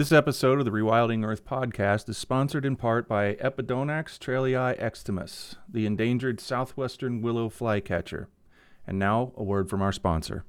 This episode of the Rewilding Earth podcast is sponsored in part by Empidonax traillii extimus, the endangered southwestern willow flycatcher. And now, a word from our sponsor.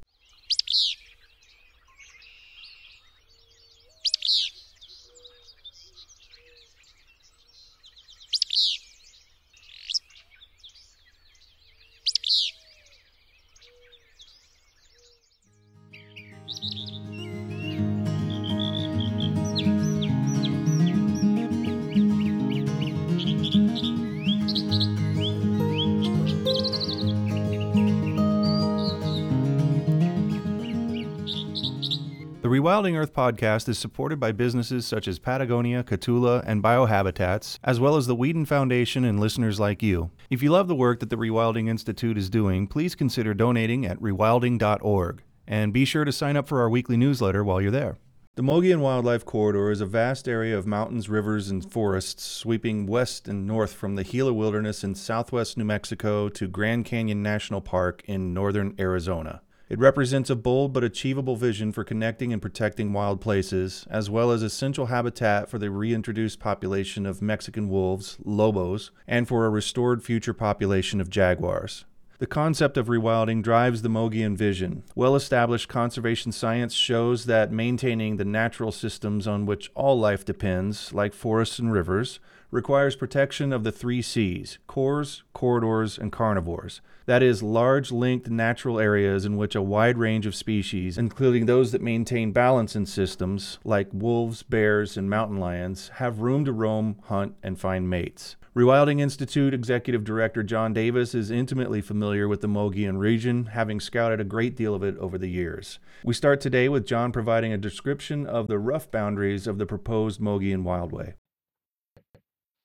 Rewilding Earth podcast is supported by businesses such as Patagonia, Catula, and Biohabitats, as well as the Weeden Foundation and listeners like you. If you love the work that the Rewilding Institute is doing, please consider donating at rewilding.org. And be sure to sign up for our weekly newsletter while you're there. The Mogollon Wildlife Corridor is a vast area of mountains, rivers, and forests sweeping west and north from the Gila Wilderness in southwest New Mexico to Grand Canyon National Park in northern Arizona. It represents a bold but achievable vision for connecting and protecting wild places, as well as essential habitat for the reintroduced population of Mexican wolves, lobos, and for a restored future population of jaguars. The concept of rewilding drives the Mogollon vision. Well established conservation science shows that maintaining the natural systems on which all life depends, like forests and rivers, requires protection of the three C's cores, corridors, and carnivores. That is, large linked natural areas in which a wide range of species, including those that maintain balance in systems, like wolves, bears, and mountain lions, have room to roam, hunt, and find mates. Rewilding Institute Executive Director John Davis is intimately familiar with the Mogollon region, having scouted a great deal of it over the years. We start today with John providing a description of the rough boundaries of the proposed Mogollon Wildway.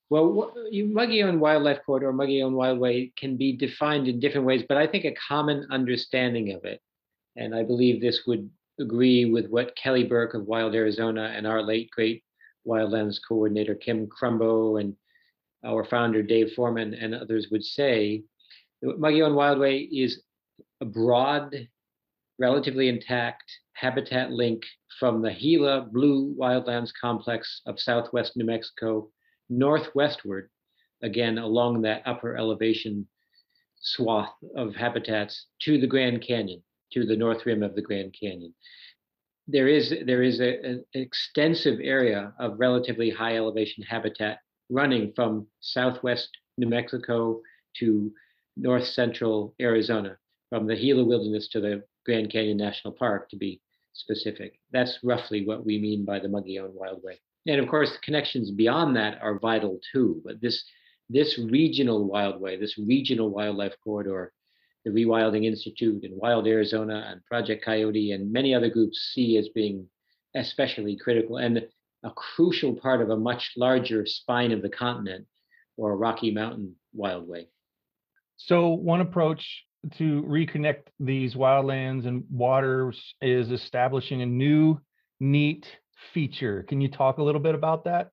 Well, Mogollon Wildlife Corridor, Mogollon Wildway can be defined in different ways, but I think a common understanding of it, and I believe this would agree with what Kelly Burke of Wild Arizona and our late great wildlands coordinator Kim Crumbo and our founder Dave Foreman and others would say, Mogollon Wildway is a broad, relatively intact habitat link from the Gila Blue Wildlands Complex of southwest New Mexico northwestward, again along that upper elevation swath of habitats to the Grand Canyon, to the north rim of the Grand Canyon. There is there is a, an extensive area of relatively high elevation habitat running from southwest New Mexico to north central Arizona, from the Gila Wilderness to the Grand Canyon National Park, to be specific. That's roughly what we mean by the Mogollon Wildway and of course, the connections beyond that are vital too. But this this regional wildway, this regional wildlife corridor, the Rewilding Institute and Wild Arizona and Project Coyote and many other groups see as being especially critical and a crucial part of a much larger spine of the continent or Rocky Mountain wildway. So one approach to reconnect these wildlands and waters is establishing a new, neat feature. Can you talk a little bit about that?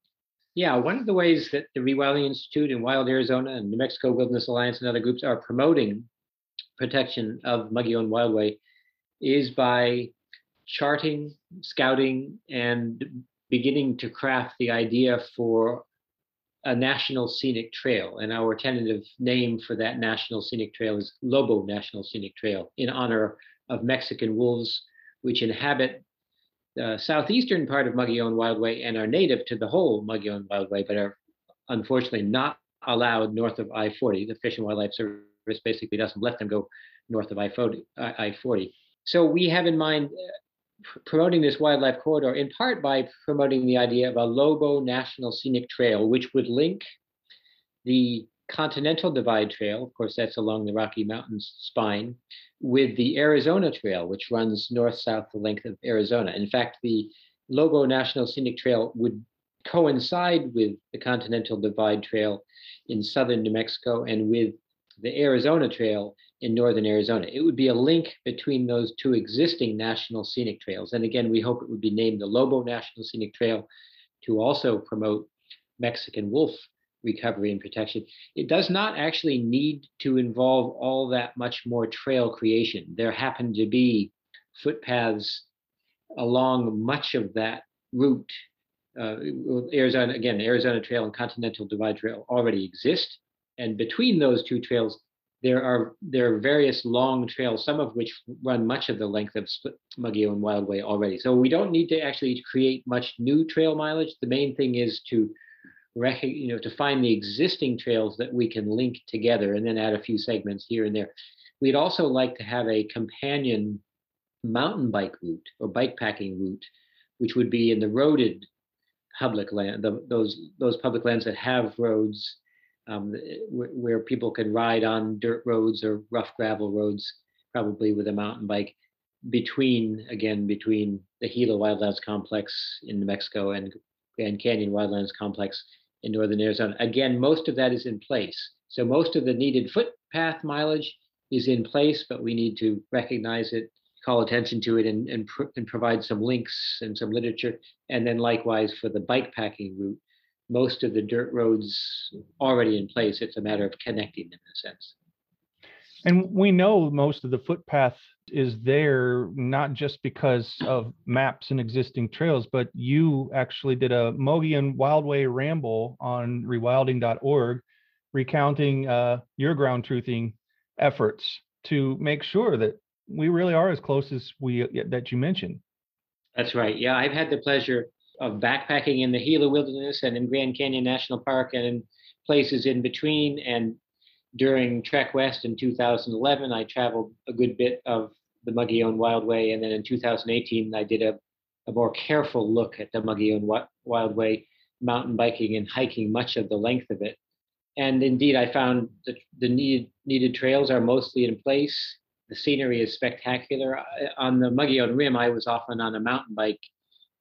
Yeah, one of the ways that the Rewilding Institute and Wild Arizona and New Mexico Wilderness Alliance and other groups are promoting protection of Mogollon Wildway is by charting, scouting, and beginning to craft the idea for a national scenic trail. And our tentative name for that national scenic trail is Lobo National Scenic Trail in honor of Mexican wolves, which inhabit the southeastern part of Mogollon Wildway and are native to the whole Mogollon Wildway, but are unfortunately not allowed north of I-40. The Fish and Wildlife Service basically doesn't let them go north of I-40. So we have in mind uh, promoting this wildlife corridor in part by promoting the idea of a Lobo National Scenic Trail, which would link the Continental Divide Trail, of course, that's along the Rocky Mountains spine, with the Arizona Trail, which runs north south the length of Arizona. In fact, the Lobo National Scenic Trail would coincide with the Continental Divide Trail in southern New Mexico and with the Arizona Trail in northern Arizona. It would be a link between those two existing national scenic trails. And again, we hope it would be named the Lobo National Scenic Trail to also promote Mexican wolf recovery and protection. It does not actually need to involve all that much more trail creation. There happen to be footpaths along much of that route uh, Arizona again, Arizona Trail and Continental Divide Trail already exist, and between those two trails, there are there are various long trails, some of which run much of the length of Split and Wildway already. So we don't need to actually create much new trail mileage. The main thing is to you know to find the existing trails that we can link together, and then add a few segments here and there. We'd also like to have a companion mountain bike route or bike packing route, which would be in the roaded public land, the, those those public lands that have roads um, where people can ride on dirt roads or rough gravel roads, probably with a mountain bike, between again between the Gila Wildlands Complex in New Mexico and Grand Canyon Wildlands Complex in northern Arizona. Again, most of that is in place. So most of the needed footpath mileage is in place, but we need to recognize it, call attention to it, and and, pr- and provide some links and some literature. And then likewise for the bike packing route, most of the dirt roads already in place. It's a matter of connecting them in a sense. And we know most of the footpath is there not just because of maps and existing trails, but you actually did a Mogollon Wildway ramble on rewilding.org, recounting uh, your ground truthing efforts to make sure that we really are as close as we that you mentioned. That's right. Yeah, I've had the pleasure of backpacking in the Gila Wilderness and in Grand Canyon National Park and in places in between. And during Trek West in 2011, I traveled a good bit of the Mogollon Wildway. And then in 2018, I did a, a more careful look at the Mogollon Wildway, mountain biking and hiking much of the length of it. And indeed, I found that the needed, needed trails are mostly in place. The scenery is spectacular. On the Mogollon Rim, I was often on a mountain bike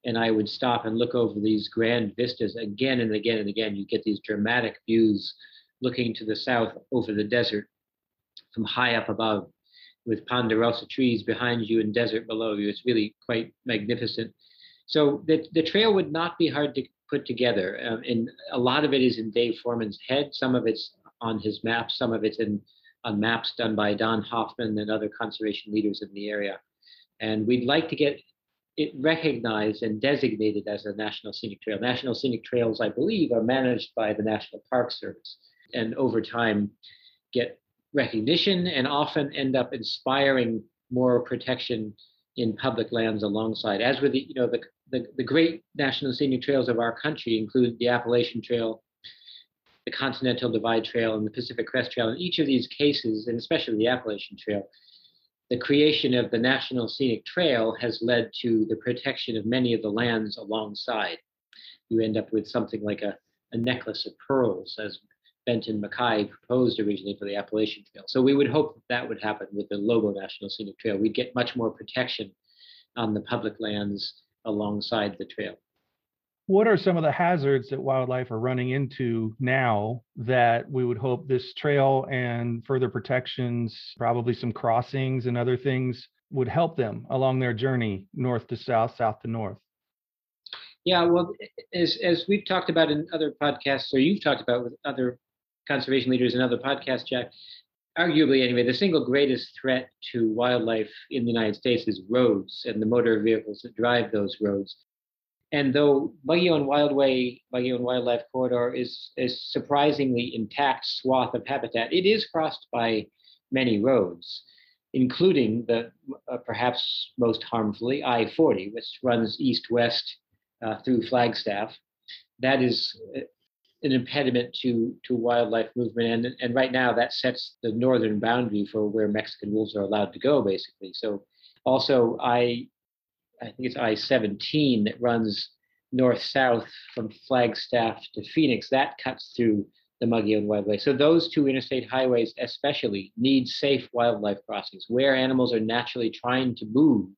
and I would stop and look over these grand vistas again and again and again. You get these dramatic views looking to the south over the desert from high up above with ponderosa trees behind you and desert below you. It's really quite magnificent. So the, the trail would not be hard to put together. Um, and a lot of it is in Dave Foreman's head. Some of it's on his maps. Some of it's in on maps done by Don Hoffman and other conservation leaders in the area. And we'd like to get it recognized and designated as a national scenic trail. National scenic trails, I believe, are managed by the National Park Service, and over time get recognition and often end up inspiring more protection in public lands alongside. As with the, you know, the, the, the great national scenic trails of our country include the Appalachian Trail, the Continental Divide Trail, and the Pacific Crest Trail. In each of these cases, and especially the Appalachian Trail, the creation of the National Scenic Trail has led to the protection of many of the lands alongside. You end up with something like a, a necklace of pearls, as Benton MacKaye proposed originally for the Appalachian Trail. So we would hope that, that would happen with the Lobo National Scenic Trail. We'd get much more protection on the public lands alongside the trail what are some of the hazards that wildlife are running into now that we would hope this trail and further protections, probably some crossings and other things would help them along their journey north to south, south to north? Yeah, well, as as we've talked about in other podcasts, or you've talked about with other conservation leaders and other podcasts, Jack, arguably anyway, the single greatest threat to wildlife in the United States is roads and the motor vehicles that drive those roads. And though Buggy Mogollon Wildway, Mogollon Wildlife Corridor is a surprisingly intact swath of habitat, it is crossed by many roads, including the uh, perhaps most harmfully I-40, which runs east-west uh, through Flagstaff. That is uh, an impediment to, to wildlife movement. And, and right now that sets the northern boundary for where Mexican wolves are allowed to go, basically. So also I I think it's I-17 that runs north-south from Flagstaff to Phoenix. That cuts through the Mogollon Wildway. So those two interstate highways especially need safe wildlife crossings. Where animals are naturally trying to move,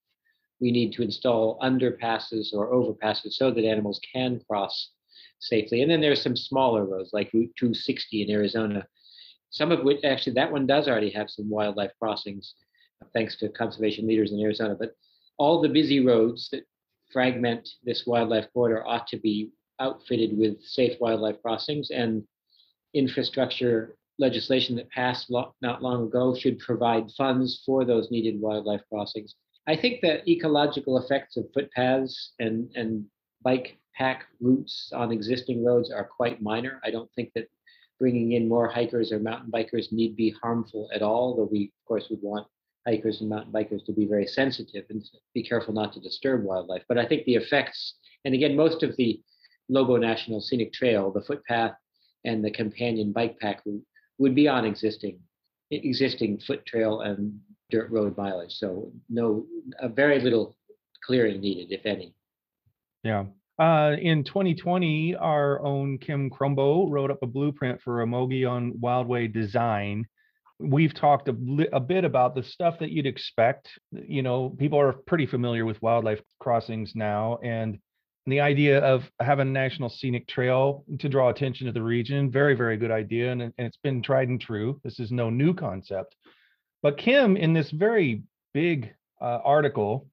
we need to install underpasses or overpasses so that animals can cross safely. And then there's some smaller roads like Route 260 in Arizona, some of which actually that one does already have some wildlife crossings, thanks to conservation leaders in Arizona. But all the busy roads that fragment this wildlife corridor ought to be outfitted with safe wildlife crossings and infrastructure legislation that passed lo- not long ago should provide funds for those needed wildlife crossings. I think the ecological effects of footpaths and, and bike pack routes on existing roads are quite minor. I don't think that bringing in more hikers or mountain bikers need be harmful at all, though we, of course, would want hikers and mountain bikers to be very sensitive and be careful not to disturb wildlife. But I think the effects, and again, most of the Lobo National Scenic Trail, the footpath and the companion bike pack route would be on existing existing foot trail and dirt road mileage. So no, very little clearing needed, if any. Yeah. Uh, in 2020, our own Kim Crumbo wrote up a blueprint for a Mogollon Wildway design. We've talked a, a, bit about the stuff that you'd expect. You know, people are pretty familiar with wildlife crossings now, and the idea of having a national scenic trail to draw attention to the region, very, very good idea. And, and it's been tried and true. This is no new concept. But Kim, in this very big uh, article,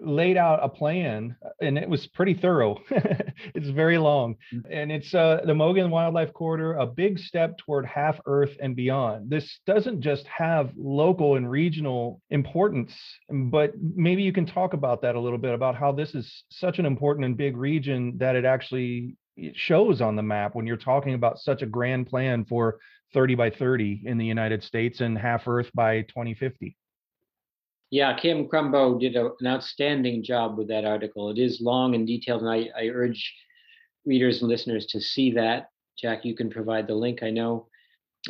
laid out a plan and it was pretty thorough. It's very long. Mm. and it's uh, the Mogollon wildlife corridor a big step toward half earth and beyond. This doesn't just have local and regional importance but maybe you can talk about that a little bit about how this is such an important and big region that it actually it shows on the map when you're talking about such a grand plan for 30 by 30 in the united states and half earth by 2050 yeah, Kim Crumbo did a, an outstanding job with that article. It is long and detailed, and I, I urge readers and listeners to see that. Jack, you can provide the link. I know.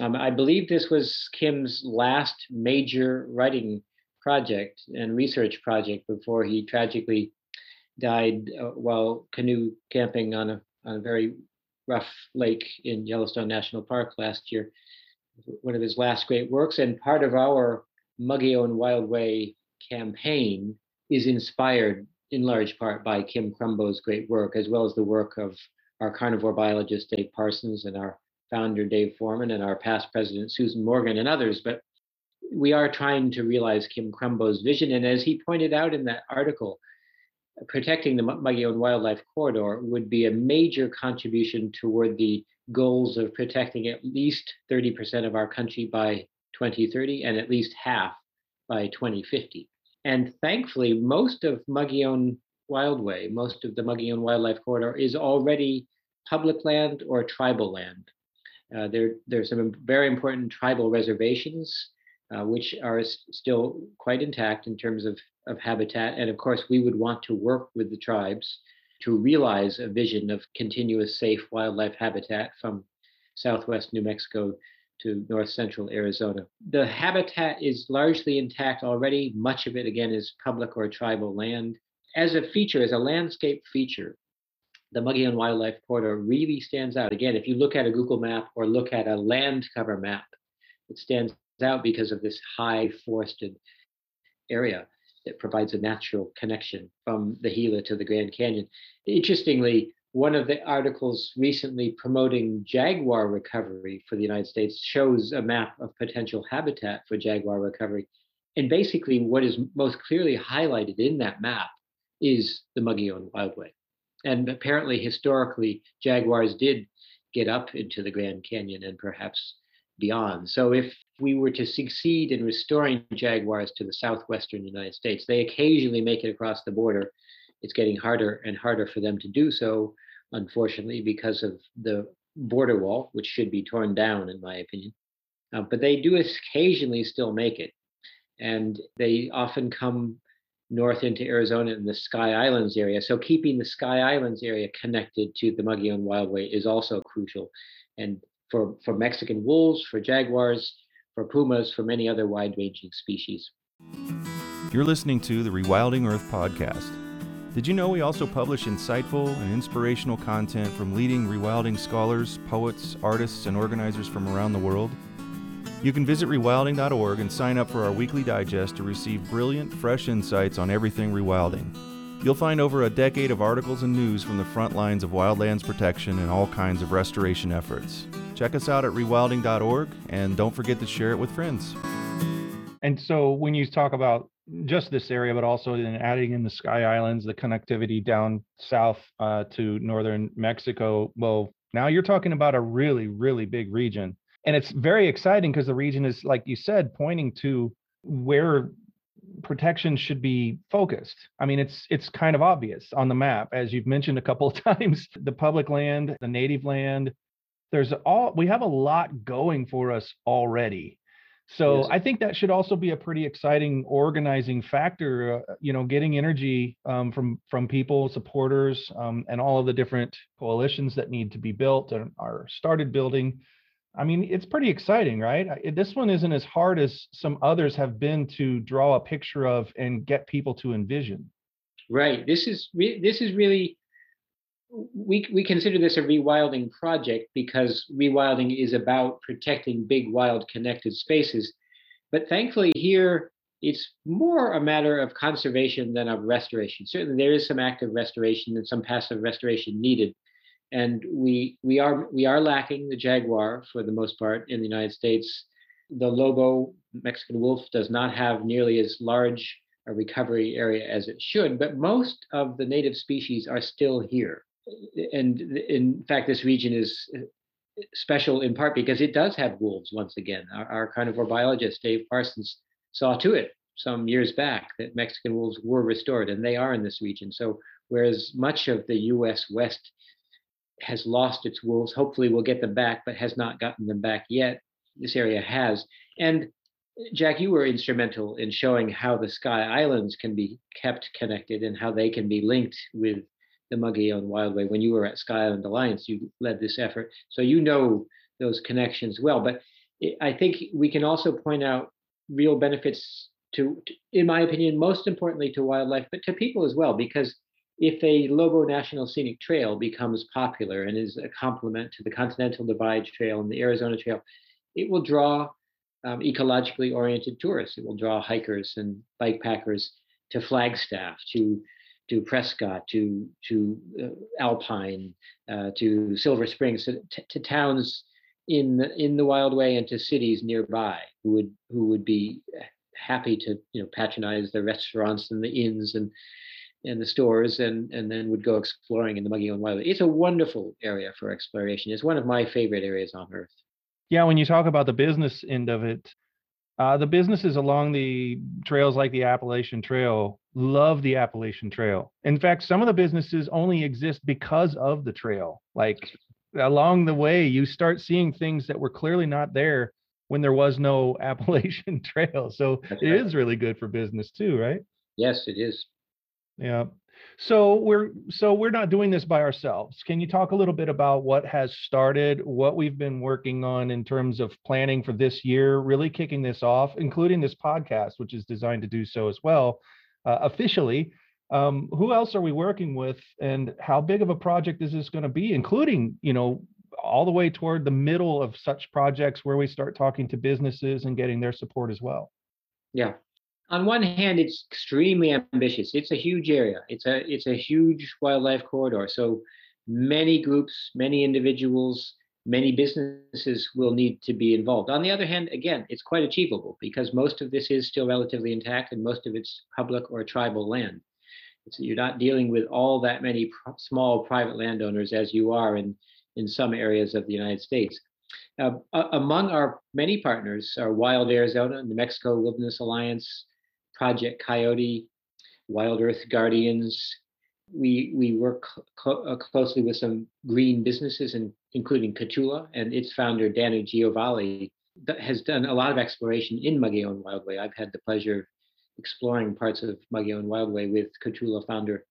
Um, I believe this was Kim's last major writing project and research project before he tragically died uh, while canoe camping on a, on a very rough lake in Yellowstone National Park last year. One of his last great works, and part of our Mogollon Wildway campaign is inspired in large part by Kim Crumbo's great work, as well as the work of our carnivore biologist Dave Parsons and our founder Dave Foreman and our past president Susan Morgan and others. But we are trying to realize Kim Crumbo's vision. And as he pointed out in that article, protecting the Mogollon Wildlife Corridor would be a major contribution toward the goals of protecting at least 30% of our country by 2030 and at least half by 2050. And thankfully, most of Mogollon Wildway, most of the Mogollon Wildlife Corridor is already public land or tribal land. Uh, there, there's some very important tribal reservations, uh, which are s- still quite intact in terms of, of habitat. And of course, we would want to work with the tribes to realize a vision of continuous safe wildlife habitat from southwest New Mexico to north central Arizona. The habitat is largely intact already. Much of it, again, is public or tribal land. As a feature, as a landscape feature, the Mogollon Wildlife Corridor really stands out. Again, if you look at a Google map or look at a land cover map, it stands out because of this high forested area that provides a natural connection from the Gila to the Grand Canyon. Interestingly, one of the articles recently promoting jaguar recovery for the United States shows a map of potential habitat for jaguar recovery. And basically, what is most clearly highlighted in that map is the Mogollon Wildway. And apparently, historically, jaguars did get up into the Grand Canyon and perhaps beyond. So, if we were to succeed in restoring jaguars to the southwestern United States, they occasionally make it across the border it's getting harder and harder for them to do so, unfortunately, because of the border wall, which should be torn down, in my opinion. Uh, but they do occasionally still make it. And they often come north into Arizona in the Sky Islands area. So keeping the Sky Islands area connected to the Mogollon Wildway is also crucial. And for, for Mexican wolves, for jaguars, for pumas, for many other wide ranging species. You're listening to the Rewilding Earth podcast. Did you know we also publish insightful and inspirational content from leading rewilding scholars, poets, artists, and organizers from around the world? You can visit rewilding.org and sign up for our weekly digest to receive brilliant, fresh insights on everything rewilding. You'll find over a decade of articles and news from the front lines of wildlands protection and all kinds of restoration efforts. Check us out at rewilding.org and don't forget to share it with friends. And so when you talk about just this area, but also in adding in the Sky Islands, the connectivity down south uh, to northern Mexico. Well, now you're talking about a really, really big region. And it's very exciting because the region is, like you said, pointing to where protection should be focused. I mean, it's it's kind of obvious on the map, as you've mentioned a couple of times. The public land, the native land, there's all we have a lot going for us already. So Yes. I think that should also be a pretty exciting organizing factor. Uh, you know, getting energy um, from from people, supporters, um, and all of the different coalitions that need to be built and are started building. I mean, it's pretty exciting, right? I- This one isn't as hard as some others have been to draw a picture of and get people to envision. Right. This is re- this is really we we consider this a rewilding project because rewilding is about protecting big wild connected spaces. But thankfully here it's more a matter of conservation than of restoration. Certainly there is some active restoration and some passive restoration needed. And we we are we are lacking the jaguar for the most part in the United States. The lobo Mexican wolf does not have nearly as large a recovery area as it should, but most of the native species are still here. And in fact, this region is uh, special in part because it does have wolves once again. Our, our carnivore biologist, Dave Parsons, saw to it some years back that Mexican wolves were restored, and they are in this region. So, whereas much of the US West has lost its wolves, hopefully we'll get them back, but has not gotten them back yet. This area has. And Jack, you were instrumental in showing how the Sky Islands can be kept connected and how they can be linked with the Mogollon Wildway. When you were at Sky Island Alliance, you led this effort, so you know those connections well. But I- think we can also point out real benefits to, in my opinion, most importantly to wildlife, but to people as well, because if a Lobo National Scenic Trail becomes popular and is a complement to the Continental Divide Trail and the Arizona Trail, it will draw um, ecologically oriented tourists. It will draw hikers and bike packers to Flagstaff, to to Prescott, to to uh, Alpine, uh, to Silver Springs, to, to towns in the in the Wildway and to cities nearby who would who would be happy to you know patronize the restaurants and the inns and and the stores and and then would go exploring in the Mogollon Wildway. It's a wonderful area for exploration. It's one of my favorite areas on earth. Yeah, when you talk about the business end of it, uh, the businesses along the trails like the Appalachian Trail love the Appalachian Trail. In fact, some of the businesses only exist because of the trail. Like along the way, you start seeing things that were clearly not there when there was no Appalachian Trail. So That's it right. is really good for business too, right? Yes, it is. Yeah. So we're so we're not doing this by ourselves. Can you talk a little bit about what has started, what we've been working on in terms of planning for this year, really kicking this off, including this podcast, which is designed to do so as well, uh, officially. Um, who else are we working with, and how big of a project is this going to be, including you know all the way toward the middle of such projects where we start talking to businesses and getting their support as well. Yeah. On one hand, it's extremely ambitious. It's a huge area. It's a it's a huge wildlife corridor. So many groups, many individuals, many businesses will need to be involved. On the other hand, again, it's quite achievable because most of this is still relatively intact and most of it's public or tribal land. You're not dealing with all that many pr- small private landowners as you are in in some areas of the United States. Uh, among our many partners are Wild Arizona, New Mexico Wilderness Alliance, Project Coyote, Wild Earth Guardians. We we work cl- uh, closely with some green businesses, and including Catula and its founder Danny Giovanni that has done a lot of exploration in Mogollon Wildway. I've had the pleasure of exploring parts of Mogollon Wildway with Catula founder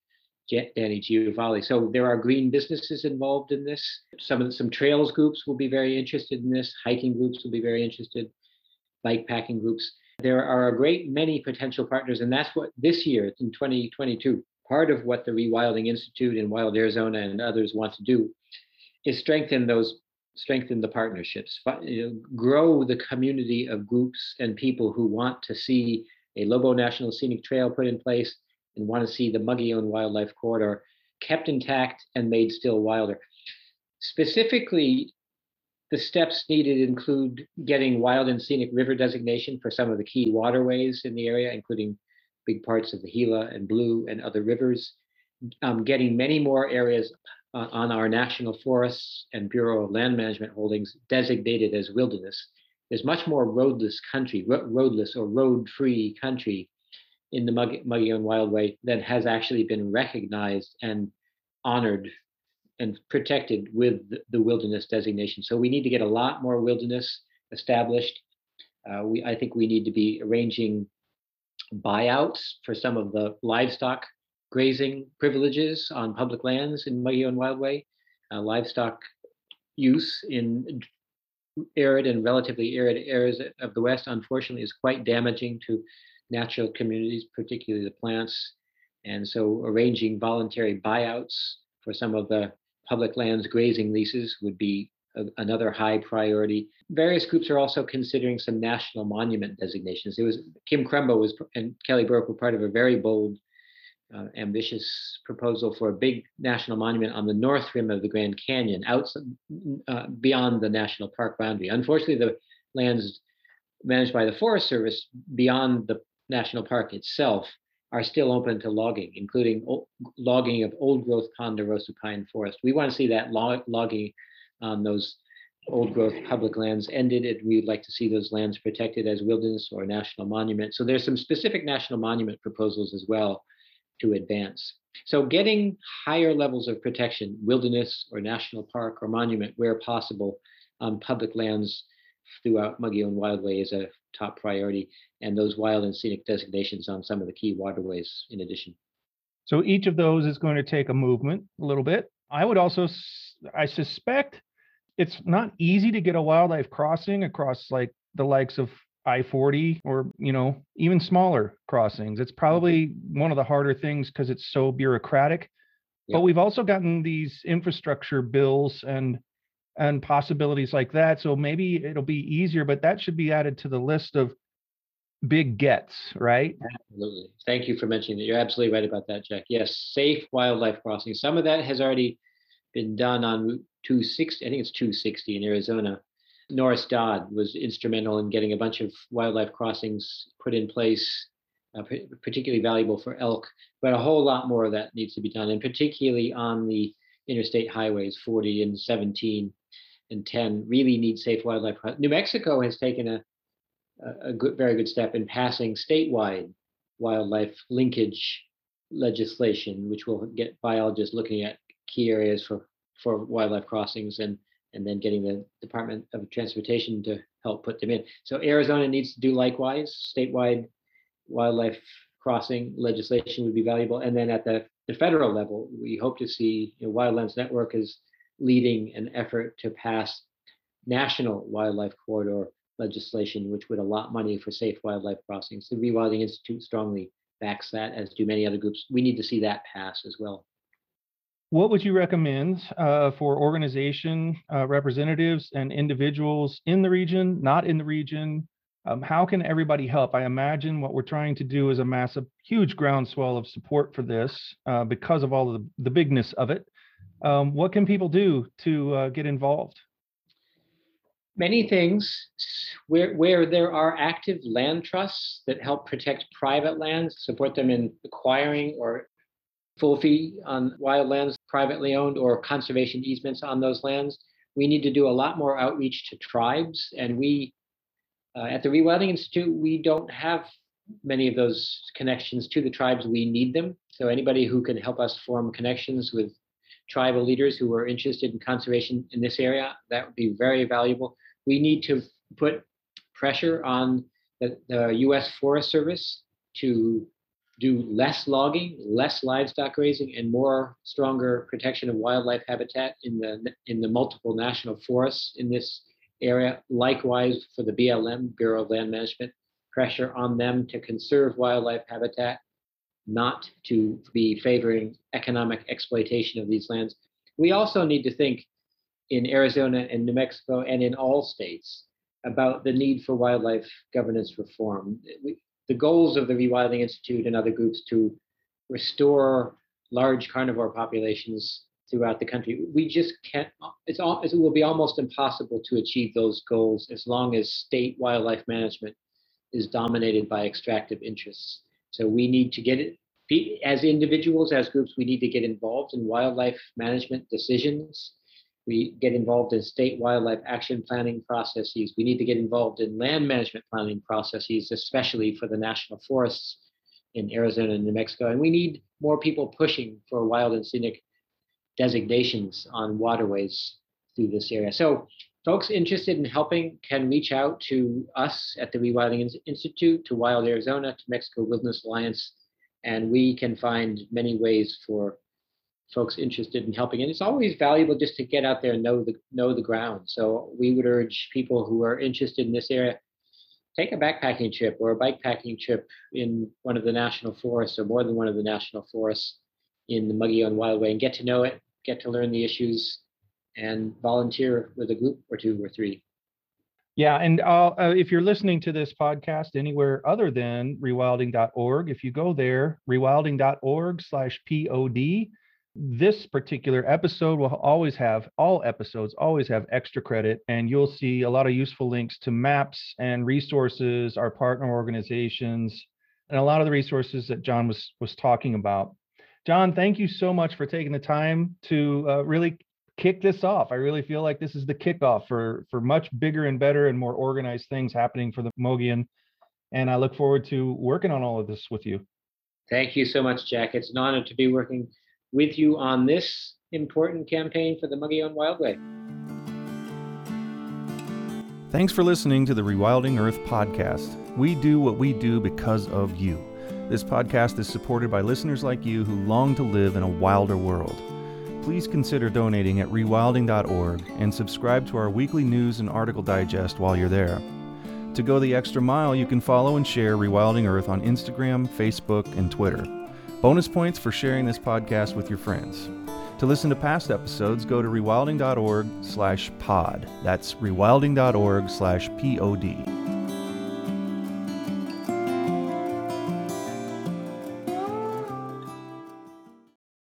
Danny Giovanni. So there are green businesses involved in this. Some the, some trails groups will be very interested in this. Hiking groups will be very interested. Bike packing groups. There are a great many potential partners, and that's what this year in 2022. Part of what the Rewilding Institute in Wild Arizona and others want to do is strengthen those strengthen the partnerships, grow the community of groups and people who want to see a Lobo National Scenic Trail put in place and want to see the Mogollon Wildlife Corridor kept intact and made still wilder. Specifically, the steps needed include getting wild and scenic river designation for some of the key waterways in the area, including big parts of the Gila and Blue and other rivers, um, getting many more areas uh, on our national forests and Bureau of Land Management holdings designated as wilderness. There's much more roadless country, ro- roadless or road-free country in the Mogollon Wildway that has actually been recognized and honored and protected with the wilderness designation. So we need to get a lot more wilderness established. Uh, we, I think we need to be arranging buyouts for some of the livestock grazing privileges on public lands in Mogollon Wildway. Uh, livestock use in arid and relatively arid areas of the West, unfortunately, is quite damaging to natural communities, particularly the plants. And so arranging voluntary buyouts for some of the public lands grazing leases would be a, another high priority. Various groups are also considering some national monument designations. It was Kim Crumbo was and Kelly Burke were part of a very bold, uh, ambitious proposal for a big national monument on the north rim of the Grand Canyon, outside uh, beyond the national park boundary. Unfortunately, the lands managed by the Forest Service beyond the national park itself are still open to logging, including logging of old growth ponderosa pine forest. We want to see that log- logging on those old growth public lands ended. And we'd like to see those lands protected as wilderness or national monument. So there's some specific national monument proposals as well to advance. So getting higher levels of protection, wilderness or national park or monument where possible on public lands throughout Mogollon Wildway is a top priority, and those wild and scenic designations on some of the key waterways in addition. So each of those is going to take a movement a little bit. I would also, I suspect it's not easy to get a wildlife crossing across like the likes of I-40 or, you know, even smaller crossings. It's mm-hmm. probably one of the harder things because it's so bureaucratic. But we've also gotten these infrastructure bills and and possibilities like that. So maybe it'll be easier, but that should be added to the list of big gets, right? Absolutely. Thank you for mentioning that. You're absolutely right about that, Jack. Yes, safe wildlife crossing. Some of that has already been done on Route 260. I think it's 260 in Arizona. Norris Dodd was instrumental in getting a bunch of wildlife crossings put in place, uh, particularly valuable for elk. But a whole lot more of that needs to be done, and particularly on the interstate highways 40 and 17 and 10 really need safe wildlife. New Mexico has taken a, a good, very good step in passing statewide wildlife linkage legislation, which will get biologists looking at key areas for, for wildlife crossings and, and then getting the Department of Transportation to help put them in. So Arizona needs to do likewise. Statewide wildlife crossing legislation would be valuable. And then at the, the federal level, we hope to see you know, Wildlands Network is leading an effort to pass national wildlife corridor legislation, which would allot money for safe wildlife crossings. The Rewilding Institute strongly backs that, as do many other groups. We need to see that pass as well. What would you recommend uh, for organization uh, representatives and individuals in the region, not in the region? Um, how can everybody help? I imagine what we're trying to do is a massive, huge groundswell of support for this uh, because of all of the, the bigness of it. Um, what can people do to uh, get involved? Many things. Where, where there are active land trusts that help protect private lands, support them in acquiring or full fee on wild lands privately owned or conservation easements on those lands. We need to do a lot more outreach to tribes. And we, uh, at the Rewilding Institute, we don't have many of those connections to the tribes. We need them. So anybody who can help us form connections with tribal leaders who are interested in conservation in this area. That would be very valuable. We need to put pressure on the, the U.S. Forest Service to do less logging, less livestock grazing, and more stronger protection of wildlife habitat in the in the multiple national forests in this area. Likewise, for the BLM Bureau of Land Management, pressure on them to conserve wildlife habitat not to be favoring economic exploitation of these lands. We also need to think in Arizona and New Mexico and in all states about the need for wildlife governance reform. We, the goals of the Rewilding Institute and other groups to restore large carnivore populations throughout the country. We just can't, it's all, it will be almost impossible to achieve those goals as long as state wildlife management is dominated by extractive interests. So we need to get it as individuals, as groups, we need to get involved in wildlife management decisions. We get involved in state wildlife action planning processes. We need to get involved in land management planning processes, especially for the national forests in Arizona and New Mexico. And we need more people pushing for wild and scenic designations on waterways through this area. So folks interested in helping can reach out to us at the Rewilding Institute, to Wild Arizona, to Mexico Wilderness Alliance, and we can find many ways for folks interested in helping. And it's always valuable just to get out there and know the know the ground. So we would urge people who are interested in this area, take a backpacking trip or a bikepacking trip in one of the national forests or more than one of the national forests in the Muggy Mogollon Wildway and get to know it, get to learn the issues, and volunteer with a group or two or three. Yeah, and uh, uh, if you're listening to this podcast anywhere other than rewilding.org, if you go there, rewilding.org slash pod, this particular episode will always have, all episodes always have extra credit, and you'll see a lot of useful links to maps and resources, our partner organizations, and a lot of the resources that John was was talking about. John, thank you so much for taking the time to uh, really kick this off. I really feel like this is the kickoff for for much bigger and better and more organized things happening for the Mogollon. And I look forward to working on all of this with you. Thank you so much, Jack. It's an honor to be working with you on this important campaign for the Mogollon Wildway. Thanks for listening to the Rewilding Earth podcast. We do what we do because of you. This podcast is supported by listeners like you who long to live in a wilder world please consider donating at rewilding.org and subscribe to our weekly news and article digest while you're there. To go the extra mile, you can follow and share Rewilding Earth on Instagram, Facebook, and Twitter. Bonus points for sharing this podcast with your friends. To listen to past episodes, go to rewilding.org slash pod. That's rewilding.org slash pod.